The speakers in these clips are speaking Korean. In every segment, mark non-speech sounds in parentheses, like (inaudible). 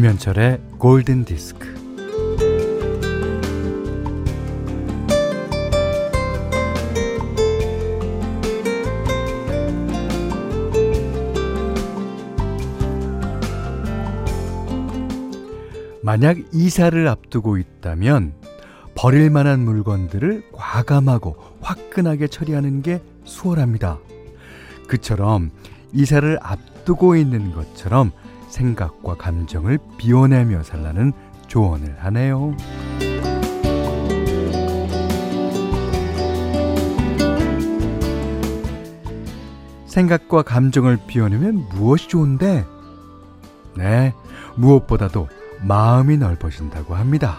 김현철의 골든 디스크. 만약 이사를 앞두고 있다면 버릴 만한 물건들을 과감하고 화끈하게 처리하는 게 수월합니다. 그처럼 이사를 앞두고 있는 것처럼 생각과 감정을 비워내며 살라는 조언을 하네요. 생각과 감정을 비워내면 무엇이 좋은데? 네, 무엇보다도 마음이 넓어진다고 합니다.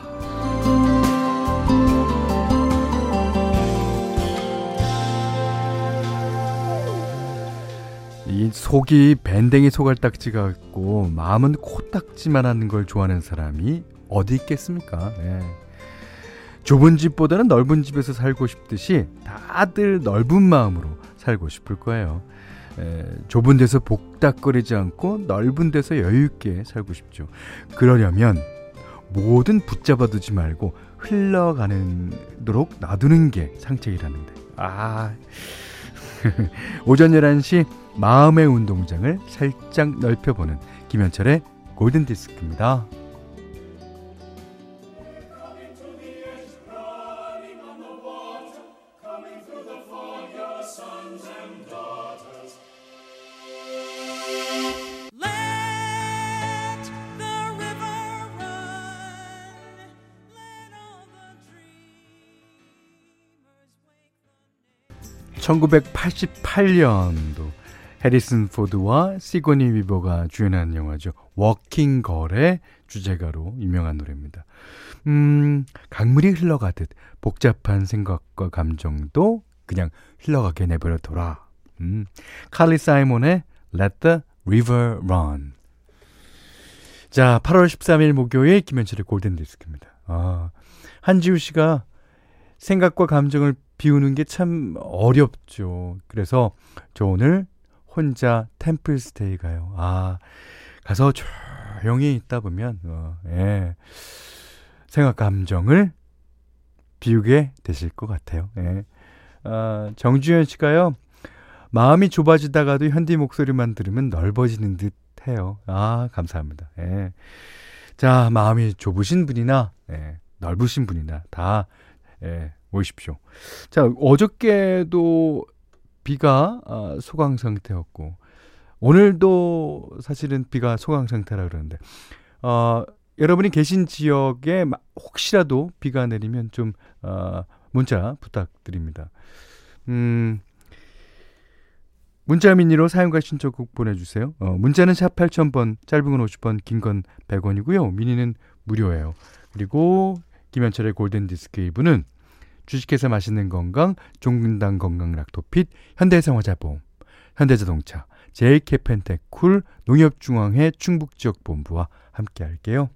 속이 밴댕이 소갈딱지 같고 마음은 코딱지만 하는 걸 좋아하는 사람이 어디 있겠습니까? 네. 좁은 집보다는 넓은 집에서 살고 싶듯이 다들 넓은 마음으로 살고 싶을 거예요. 에, 좁은 데서 복닥거리지 않고 넓은 데서 여유있게 살고 싶죠. 그러려면 뭐든 붙잡아 두지 말고 흘러가는도록 놔두는 게 상책이라는데. 아. (laughs) 오전 11시 마음의 운동장을 살짝 넓혀보는 김현철의 골든 디스크입니다. Dreamers wake 1988년도 해리슨 포드와 시고니 위버가 주연한 영화죠. Working Girl의 주제가로 유명한 노래입니다. 음, 강물이 흘러가듯 복잡한 생각과 감정도 그냥 흘러가게 내버려 둬라. 음, 칼리 사이몬의 Let the River Run. 자, 8월 13일 목요일 김현철의 골든 디스크입니다. 아, 한지우 씨가 생각과 감정을 비우는 게 참 어렵죠. 그래서 저 오늘 혼자 템플스테이 가요. 아, 가서 조용히 있다 보면, 어, 예. 생각, 감정을 비우게 되실 것 같아요. 예. 아, 정주현 씨가요, 마음이 좁아지다가도 현디 목소리만 들으면 넓어지는 듯 해요. 아, 감사합니다. 예. 자, 마음이 좁으신 분이나, 예, 넓으신 분이나 다, 예, 오십시오. 자, 어저께도 비가 아, 소강 상태였고, 오늘도 사실은 비가 소강 상태라 그러는데, 어, 여러분이 계신 지역에 마- 혹시라도 비가 내리면 좀, 어, 문자 부탁드립니다. 음, 문자 미니로 사용과 신청곡 보내주세요. 어, 문자는 샵 8000번, 짧은 건 50번, 긴 건 100원이고요. 미니는 무료예요. 그리고 김현철의 골든디스크 2부는 주식회사 맛있는 건강, 종근당 건강 락토핏, 현대생활자보험, 현대자동차, JK펜테쿨, 농협중앙회 충북지역본부와 함께 할게요.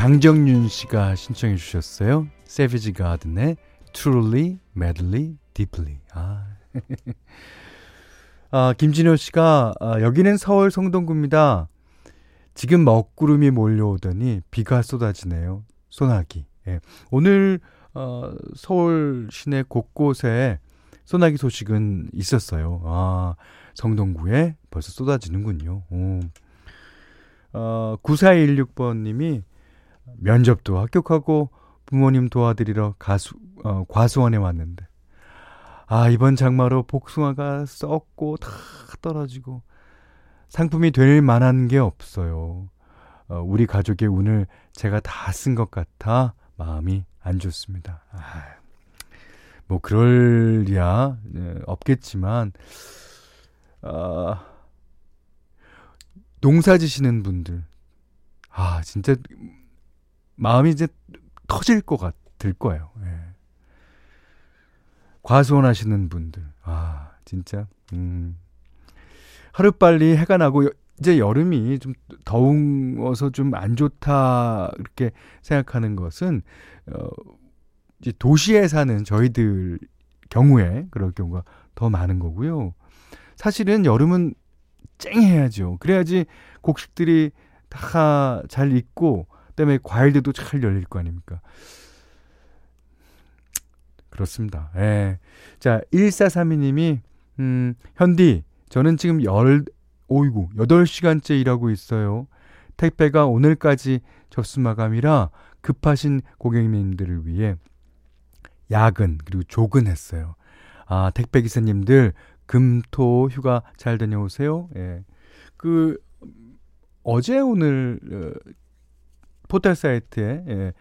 장정윤 씨가 신청해 주셨어요. 세비지 가든의 Truly, Madly, Deeply. 아. (laughs) 아, 김진호 씨가 아, 여기는 서울 성동구입니다. 지금 먹구름이 몰려오더니 비가 쏟아지네요. 소나기. 예. 오늘 어, 서울 시내 곳곳에 소나기 소식은 있었어요. 아, 성동구에 벌써 쏟아지는군요. 오. 어, 9416번님이 면접도 합격하고 부모님 도와드리러 가수, 어, 과수원에 왔는데. 아, 이번 장마로 복숭아가 썩고 다 떨어지고 상품이 될 만한 게 없어요. 어, 우리 가족의 운을 제가 다 쓴 것 같아 마음이 안 좋습니다. 아, 뭐 그럴 리야 예, 없겠지만 아, 농사 지시는 분들. 아, 진짜 마음이 이제 터질 것 같을 거예요. 예. 과수원 분들. 아, 진짜. 음. 하루빨리 해가 나고 이제 여름이 좀 더워서 좀 안 좋다 이렇게 생각하는 것은 어 이제 도시에 사는 저희들 경우에 그럴 경우가 더 많은 거고요. 사실은 여름은 쨍해야죠. 그래야지 곡식들이 다 잘 익고 그다음에 과일들도 잘 열릴 거 아닙니까? 그렇습니다. 예. 자, 1432님이 음, 현디 저는 지금 열 오이구 8시간째 일하고 있어요. 택배가 오늘까지 접수 마감이라 급하신 고객님들을 위해 야근 그리고 조근했어요. 아, 택배 기사님들 금 토 휴가 잘 다녀오세요. 예. 그 어제 오늘 어, 포털 사이트에 예,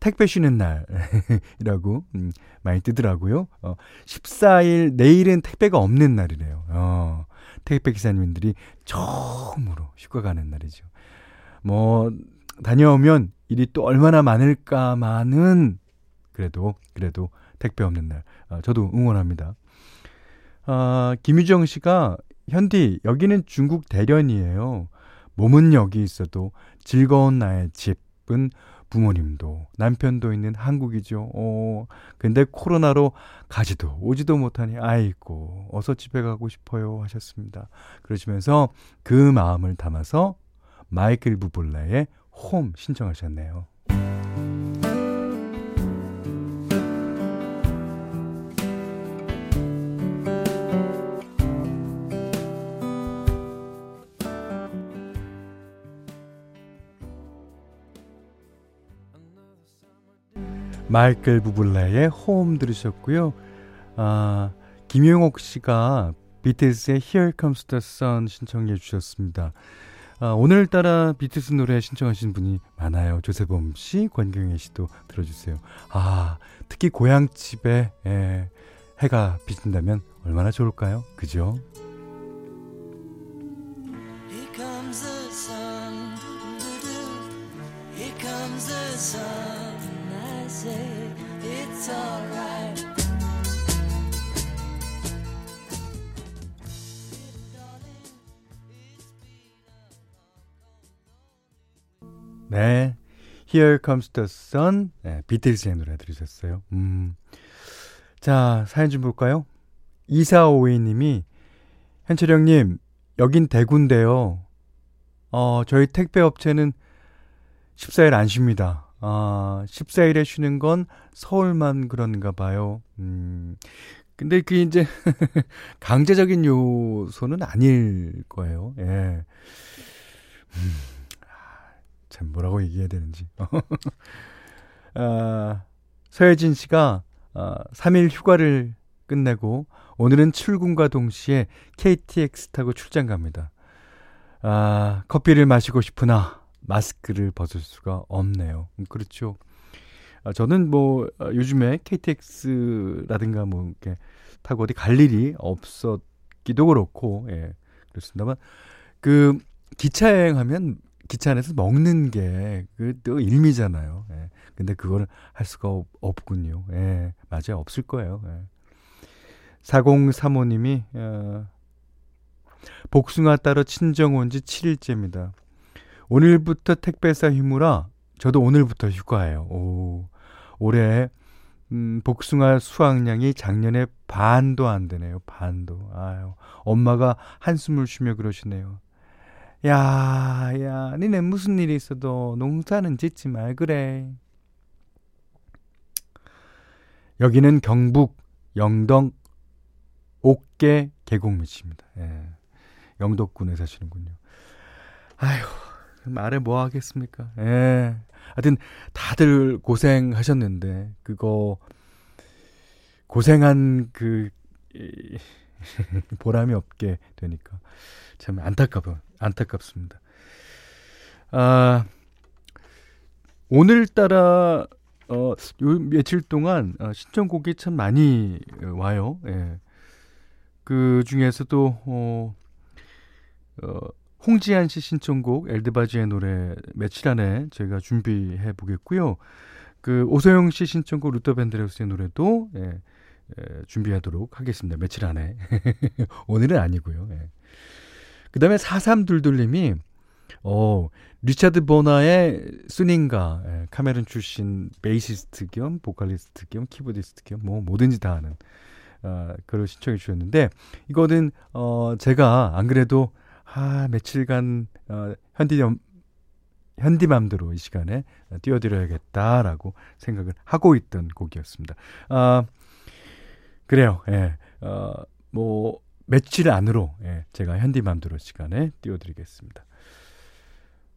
택배 쉬는 날이라고 음, 많이 뜨더라고요. 어, 14일 내일은 택배가 없는 날이래요. 어, 택배 기사님들이 처음으로 휴가 가는 날이죠. 뭐 다녀오면 일이 또 얼마나 많을까만은 그래도 그래도 택배 없는 날 어, 저도 응원합니다. 아, 김유정 씨가 현디 여기는 중국 대련이에요. 몸은 여기 있어도 즐거운 나의 집 은 부모님도 남편도 있는 한국이죠. 어, 근데 코로나로 가지도 오지도 못하니 아이고 어서 집에 가고 싶어요 하셨습니다. 그러시면서 그 마음을 담아서 마이클 부블레의 홈 신청하셨네요. 마이클 부블레의 홈 들으셨고요. 아, 김용옥 씨가 비틀스의 Here Comes the Sun 신청해 주셨습니다. 아, 오늘따라 비틀스 노래 신청하신 분이 많아요. 조세범 씨, 권경혜 씨도 들어주세요. 아, 특히 고향집에 예, 해가 비친다면 얼마나 좋을까요? 그죠? Say it's alright. 네. Here Comes the Sun. 네, 비틀즈의 노래 들으셨어요. 음. 자, 사연 좀 볼까요? 2452님이, 현철형님, 여긴 대구인데요. 어, 저희 택배 업체는 14일 안 쉽니다. 아, 14일에 쉬는 건 서울만 그런가 봐요. 음. 근데 그 이제 (laughs) 강제적인 요소는 아닐 거예요. 예. 음. 참 뭐라고 얘기해야 되는지. (laughs) 아, 서혜진 씨가 아, 3일 휴가를 끝내고 오늘은 출근과 동시에 KTX 타고 출장 갑니다. 아, 커피를 마시고 싶으나 마스크를 벗을 수가 없네요. 음, 그렇죠. 아, 저는 뭐 아, 요즘에 KTX라든가 뭐 이렇게 타고 어디 갈 일이 없었기도 그렇고 예. 그렇습니다만 그 기차 여행하면 기차 안에서 먹는 게그또 일미잖아요. 예. 근데 그걸 할 수가 없, 없군요. 예. 맞아요. 없을 거예요. 예. 4035님이 어, 복숭아 따러 친정 온 지 7일째입니다. 오늘부터 택배사 휴무라 저도 오늘부터 휴가예요. 오. 올해 음, 복숭아 수확량이 작년에 반도 안 되네요. 반도. 아유. 엄마가 한숨을 쉬며 그러시네요. 야, 야, 니네 무슨 일이 있어도 농사는 짓지 말 그래. 여기는 경북 영동 옥계 계곡밑입니다. 예. 영덕군에 사시는군요. 아휴, 말해 뭐 하겠습니까? 예. 하여튼 다들 고생하셨는데 그거 고생한 그 이, (laughs) 보람이 없게 되니까 참 안타까워 안타깝습니다. 아 오늘따라 어, 요 며칠 동안 어, 신청곡이 참 많이 와요. 예. 그 중에서도 어, 어, 홍지한 씨 신청곡 엘드바지의 노래 며칠 안에 저희가 준비해 보겠고요. 그 오소영 씨 신청곡 루터 밴드레우스의 노래도 예, 예, 준비하도록 하겠습니다. 며칠 안에. (laughs) 오늘은 아니고요. 예. 그다음에 4322님이 어, 리차드 보나의 스닝가 예, 카메룬 출신 베이시스트 겸 보컬리스트 겸 키보디스트 겸 뭐 뭐든지 다 하는 어, 그걸 신청해 주셨는데 이거는 어 제가 안 그래도 아 며칠간 어, 현디 현디맘대로 이 시간에 띄워드려야겠다라고 생각을 하고 있던 곡이었습니다. 아 그래요. 예. 어, 뭐 며칠 안으로 예, 제가 현디맘대로 시간에 띄워드리겠습니다.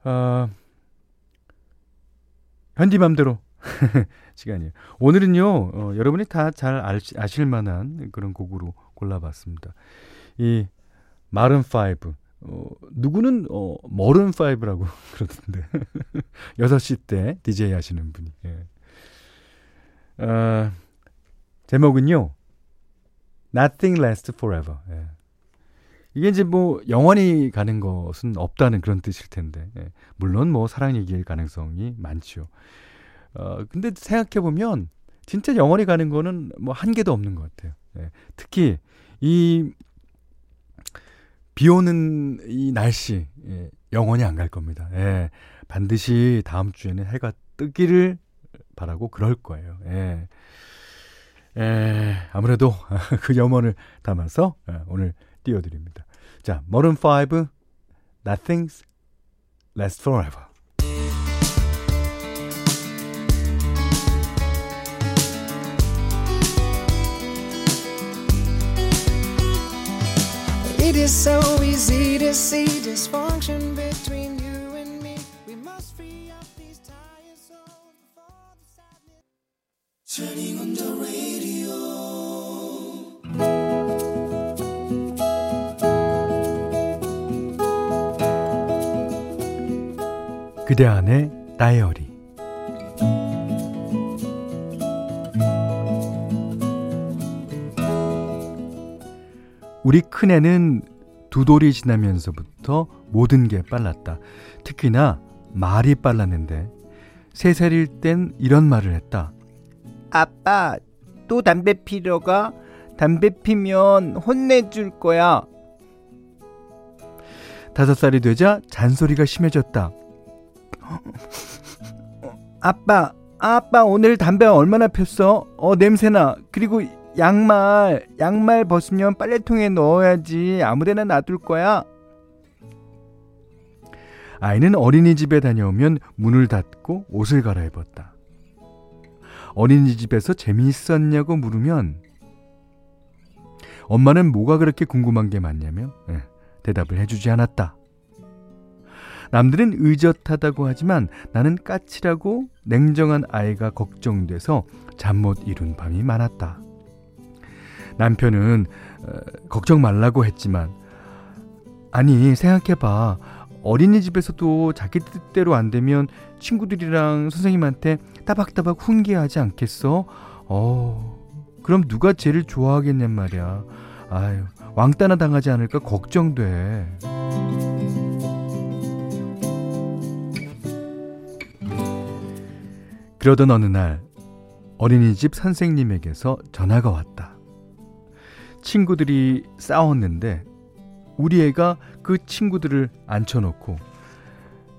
어, 현디맘대로 (laughs) 시간이에요. 오늘은요, 어, 여러분이 다 잘 아실 만한 그런 곡으로 골라봤습니다. 이 마룬 파이브. 어, 누구는 어, 머른 파이브라고 (laughs) 그러던데 (laughs) 6시 때 DJ 하시는 분이. 예. 어, 제목은요. Nothing lasts forever. 예. 이게 이제 뭐 영원히 가는 것은 없다는 그런 뜻일 텐데. 예. 물론 뭐 사랑 얘기일 가능성이 많죠. 어, 근데 생각해 보면 진짜 영원히 가는 거는 뭐 한계도 없는 것 같아요. 예. 특히 이 비 오는 이 날씨, 예, 영원히 안 갈 겁니다. 예. 반드시 다음 주에는 해가 뜨기를 바라고 그럴 거예요. 예. 예, 아무래도 (laughs) 그 염원을 담아서 예, 오늘 띄워드립니다. 자, 머른 5, Nothing's Last Forever. It is so easy to see dysfunction between you and me. We must free up these tired souls before the sadness. Turning on the radio. 그대 안의 다이어리 우리 큰애는 두 돌이 지나면서부터 모든 게 빨랐다. 특히나 말이 빨랐는데 세 살일 땐 이런 말을 했다. 아빠, 또 담배 피러 가? 담배 피면 혼내줄 거야. 다섯 살이 되자 잔소리가 심해졌다. (laughs) 아빠, 아빠 오늘 담배 얼마나 폈어? 어 냄새나. 그리고 양말, 양말 벗으면 빨래통에 넣어야지. 아무데나 놔둘 거야. 아이는 어린이집에 다녀오면 문을 닫고 옷을 갈아입었다. 어린이집에서 재미있었냐고 물으면 엄마는 뭐가 그렇게 궁금한 게 많냐며 예, 대답을 해주지 않았다. 남들은 의젓하다고 하지만 나는 까칠하고 냉정한 아이가 걱정돼서 잠 못 이룬 밤이 많았다. 남편은 어, 걱정 말라고 했지만 아니 생각해봐 어린이집에서도 자기 뜻대로 안 되면 친구들이랑 선생님한테 따박따박 훈계하지 않겠어? 어 그럼 누가 제일 좋아하겠냔 말이야. 아유 왕따나 당하지 않을까 걱정돼. 그러던 어느 날 어린이집 선생님에게서 전화가 왔다. 친구들이 싸웠는데 우리 애가 그 친구들을 앉혀놓고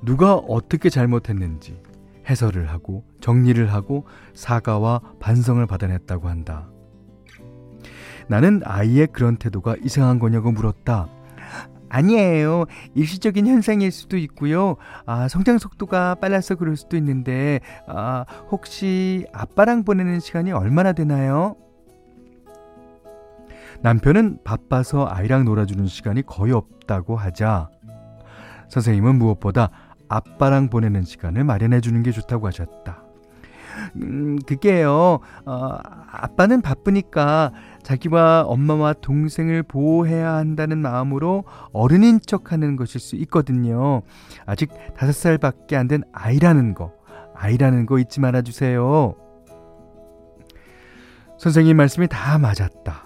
누가 어떻게 잘못했는지 해설을 하고 정리를 하고 사과와 반성을 받아냈다고 한다. 나는 아이의 그런 태도가 이상한 거냐고 물었다. 아니에요. 일시적인 현상일 수도 있고요. 아, 성장 속도가 빨라서 그럴 수도 있는데, 아, 혹시 아빠랑 보내는 시간이 얼마나 되나요? 남편은 바빠서 아이랑 놀아주는 시간이 거의 없다고 하자 선생님은 무엇보다 아빠랑 보내는 시간을 마련해 주는 게 좋다고 하셨다. 음, 그게요. 어, 아빠는 바쁘니까 자기와 엄마와 동생을 보호해야 한다는 마음으로 어른인 척 하는 것일 수 있거든요. 아직 다섯 살밖에 안 된 아이라는 거, 아이라는 거 잊지 말아 주세요. 선생님 말씀이 다 맞았다.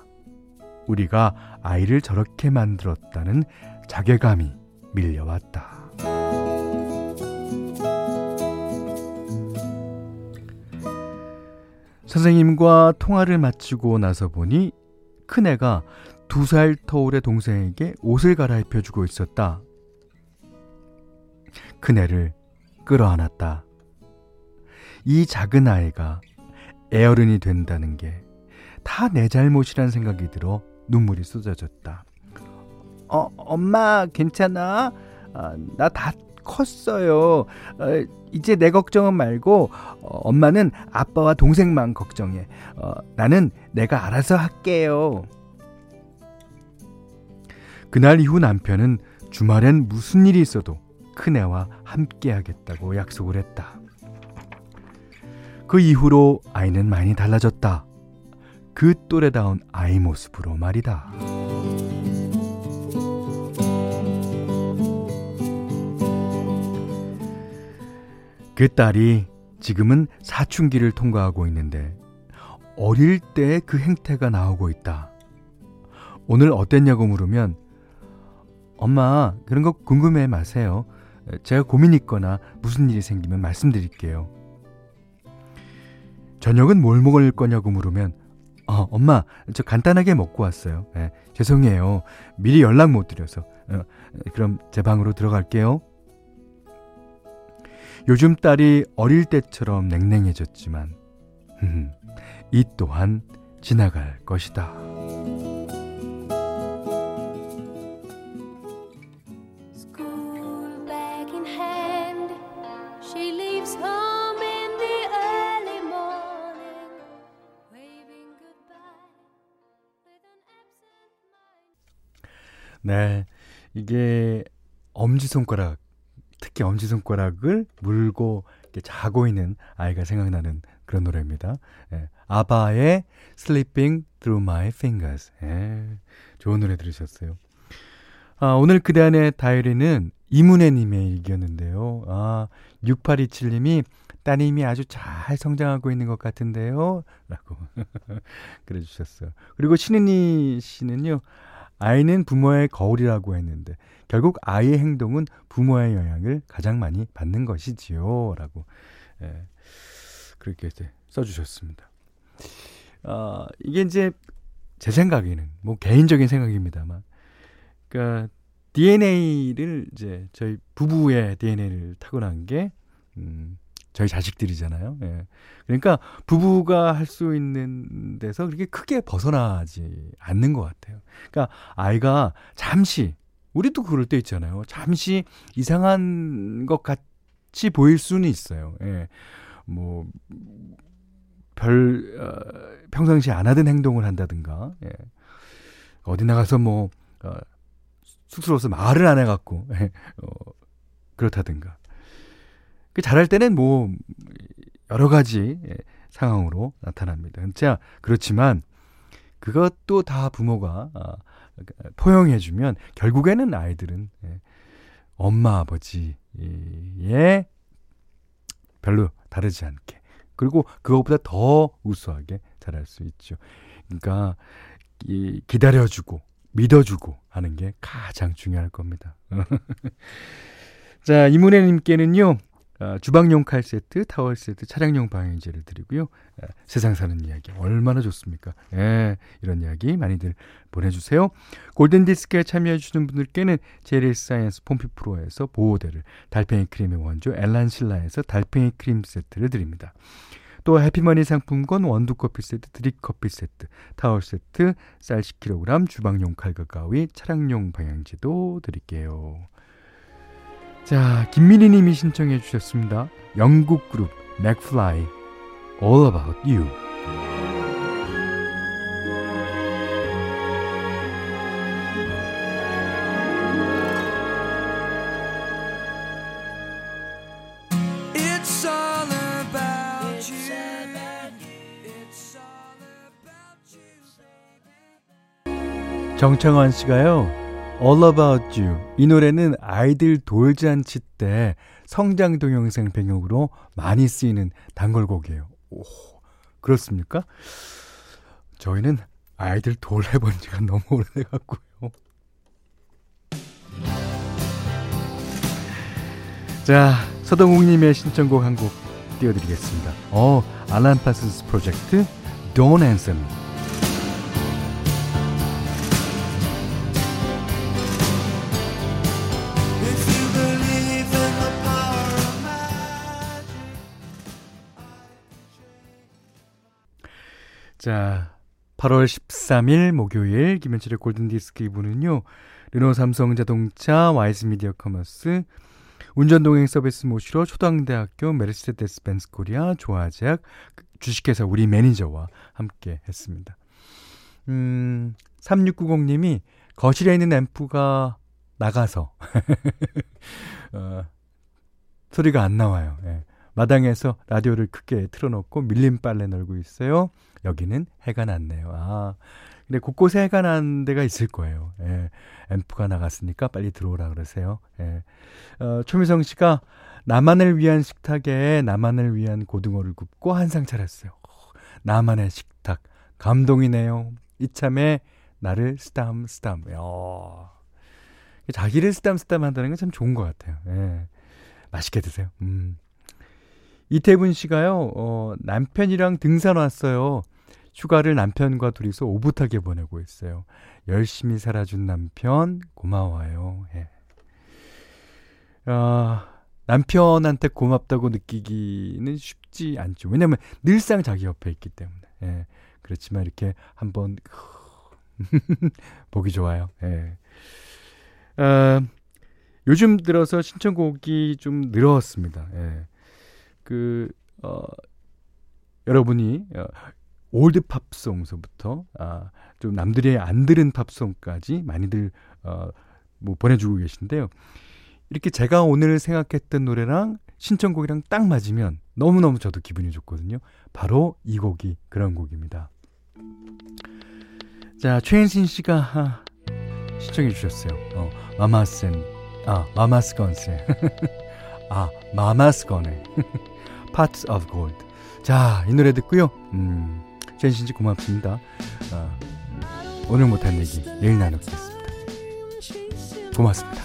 우리가 아이를 저렇게 만들었다는 자괴감이 밀려왔다. 선생님과 통화를 마치고 나서 보니 큰애가 두 살 터울의 동생에게 옷을 갈아입혀 주고 있었다. 큰애를 끌어안았다. 이 작은 아이가 애어른이 된다는 게 다 내 잘못이란 생각이 들어 눈물이 쏟아졌다. 어, 엄마, 괜찮아? 아, 나다 컸어요. 어, 이제 내 걱정은 말고 어, 엄마는 아빠와 동생만 걱정해. 어, 나는 내가 알아서 할게요. 그날 이후 남편은 주말엔 무슨 일이 있어도 큰애와 함께 하겠다고 약속을 했다. 그 이후로 아이는 많이 달라졌다. 그 또래다운 아이 모습으로 말이다. 그 딸이 지금은 사춘기를 통과하고 있는데 어릴 때 그 행태가 나오고 있다. 오늘 어땠냐고 물으면 엄마 그런 거 궁금해 마세요. 제가 고민 있거나 무슨 일이 생기면 말씀드릴게요. 저녁은 뭘 먹을 거냐고 물으면 어, 엄마 저 간단하게 먹고 왔어요. 네, 죄송해요. 미리 연락 못 드려서. 어, 그럼 제 방으로 들어갈게요. 요즘 딸이 어릴 때처럼 냉랭해졌지만 이 또한 지나갈 것이다. 네. 이게 엄지손가락 특히 엄지손가락을 물고 자고 있는 아이가 생각나는 그런 노래입니다. 예, 아바의 Sleeping Through My Fingers. 예, 좋은 노래 들으셨어요. 아, 오늘 그대 안의 다이어리는 이문혜님의 일기였는데요. 아, 6827님이 따님이 아주 잘 성장하고 있는 것 같은데요. 라고 (laughs) 그래 주셨어요. 그리고 신은희 씨는요. 아이는 부모의 거울이라고 했는데 결국 아이의 행동은 부모의 영향을 가장 많이 받는 것이지요. 라고 예, 그렇게 이제 써주셨습니다. 어, 이게 이제 제 생각에는 뭐 개인적인 생각입니다만 그러니까 DNA를 이제 저희 부부의 DNA를 타고난 게 음, 저희 자식들이잖아요. 예. 그러니까 부부가 할 수 있는 데서 그렇게 크게 벗어나지 않는 것 같아요. 그러니까 아이가 잠시 우리도 그럴 때 있잖아요. 잠시 이상한 것 같이 보일 수는 있어요. 예. 뭐, 별, 어, 평상시에 안 하던 행동을 한다든가, 예. 어디 나가서 뭐, 어, 쑥스러워서 말을 안 해갖고, 예. 어, 그렇다든가. 그 잘할 때는 뭐 여러 가지 예, 상황으로 나타납니다. 자, 그렇지만 그것도 다 부모가 아, 포용해주면 결국에는 아이들은 예, 엄마 아버지의 별로 다르지 않게 그리고 그것보다 더 우수하게 자랄 수 있죠. 그러니까 이, 기다려주고 믿어주고 하는 게 가장 중요할 겁니다. (laughs) 자, 이문혜님께는요, 어, 주방용 칼 세트, 타월 세트, 차량용 방향제를 드리고요. 어, 세상 사는 이야기 얼마나 좋습니까? 예, 이런 이야기 많이들 보내주세요. 골든 디스크에 참여해 주시는 분들께는 제리 사이언스 폼피 프로에서 보호대를, 달팽이 크림의 원조 엘란실라에서 달팽이 크림 세트를 드립니다. 또 해피머니 상품권 원두 커피 세트, 드립 커피 세트, 타월 세트, 쌀 10kg, 주방용 칼과 가위, 차량용 방향제도 드릴게요. 자, 김민희 님이 신청해 주셨습니다. 영국 그룹 맥플라이 All About You. 정창환 씨가요. All About You. 이 노래는 아이들 돌잔치 때 성장 동영상 배경으로 많이 쓰이는 단골곡이에요. 오, 그렇습니까? 저희는 아이들 돌 해본 지가 너무 오래돼갖고요. 자, 서동욱님의 신청곡 한 곡 띄워드리겠습니다. 어, 알란 파슨스 프로젝트 Don't Answer Me. 자, 8월 13일 목요일 김현철의 골든디스크 2부는요. 르노 삼성 자동차, 와이즈 미디어 커머스, 운전동행 서비스 모시러 초당대학교 메르세데스 벤츠 코리아 조아제약 주식회사 우리 매니저와 함께 했습니다. 음, 3690님이 거실에 있는 앰프가 나가서 (laughs) 어, 소리가 안 나와요. 예. 마당에서 라디오를 크게 틀어놓고 밀린 빨래 널고 있어요. 여기는 해가 났네요. 아, 근데 곳곳에 해가 난 데가 있을 거예요. 예. 앰프가 나갔으니까 빨리 들어오라 그러세요. 예. 어, 초미성 씨가 나만을 위한 식탁에 나만을 위한 고등어를 굽고 한상 차렸어요. 나만의 식탁. 감동이네요. 이참에 나를 쓰담 쓰담. 야. 자기를 쓰담 쓰담 한다는 건 참 좋은 것 같아요. 예. 맛있게 드세요. 음. 이태분 씨가요, 어, 남편이랑 등산 왔어요. 휴가를 남편과 둘이서 오붓하게 보내고 있어요. 열심히 살아준 남편, 고마워요. 예. 아, 남편한테 고맙다고 느끼기는 쉽지 않죠. 왜냐면 늘상 자기 옆에 있기 때문에. 예. 그렇지만 이렇게 한번, (laughs) 보기 좋아요. 예. 아, 요즘 들어서 신청곡이 좀 늘었습니다. 예. 그, 어, 여러분이, 어, old 팝송서부터, 아, 좀 남들이 안 들은 팝송까지 많이들, 어, 뭐 보내주고 계신데요. 이렇게 제가 오늘 생각했던 노래랑 신청곡이랑 딱 맞으면 너무너무 저도 기분이 좋거든요. 바로 이 곡이 그런 곡입니다. 자, 최은신 씨가 아, 신청해 주셨어요. 어, 마마센, 아, 마마스건세. (laughs) 아, 마마스건의 (laughs) Parts of Gold. 자, 이 노래 듣고요. 음, 씨 고맙습니다. 아, 오늘 못한 얘기 내일 나누겠습니다. 고맙습니다.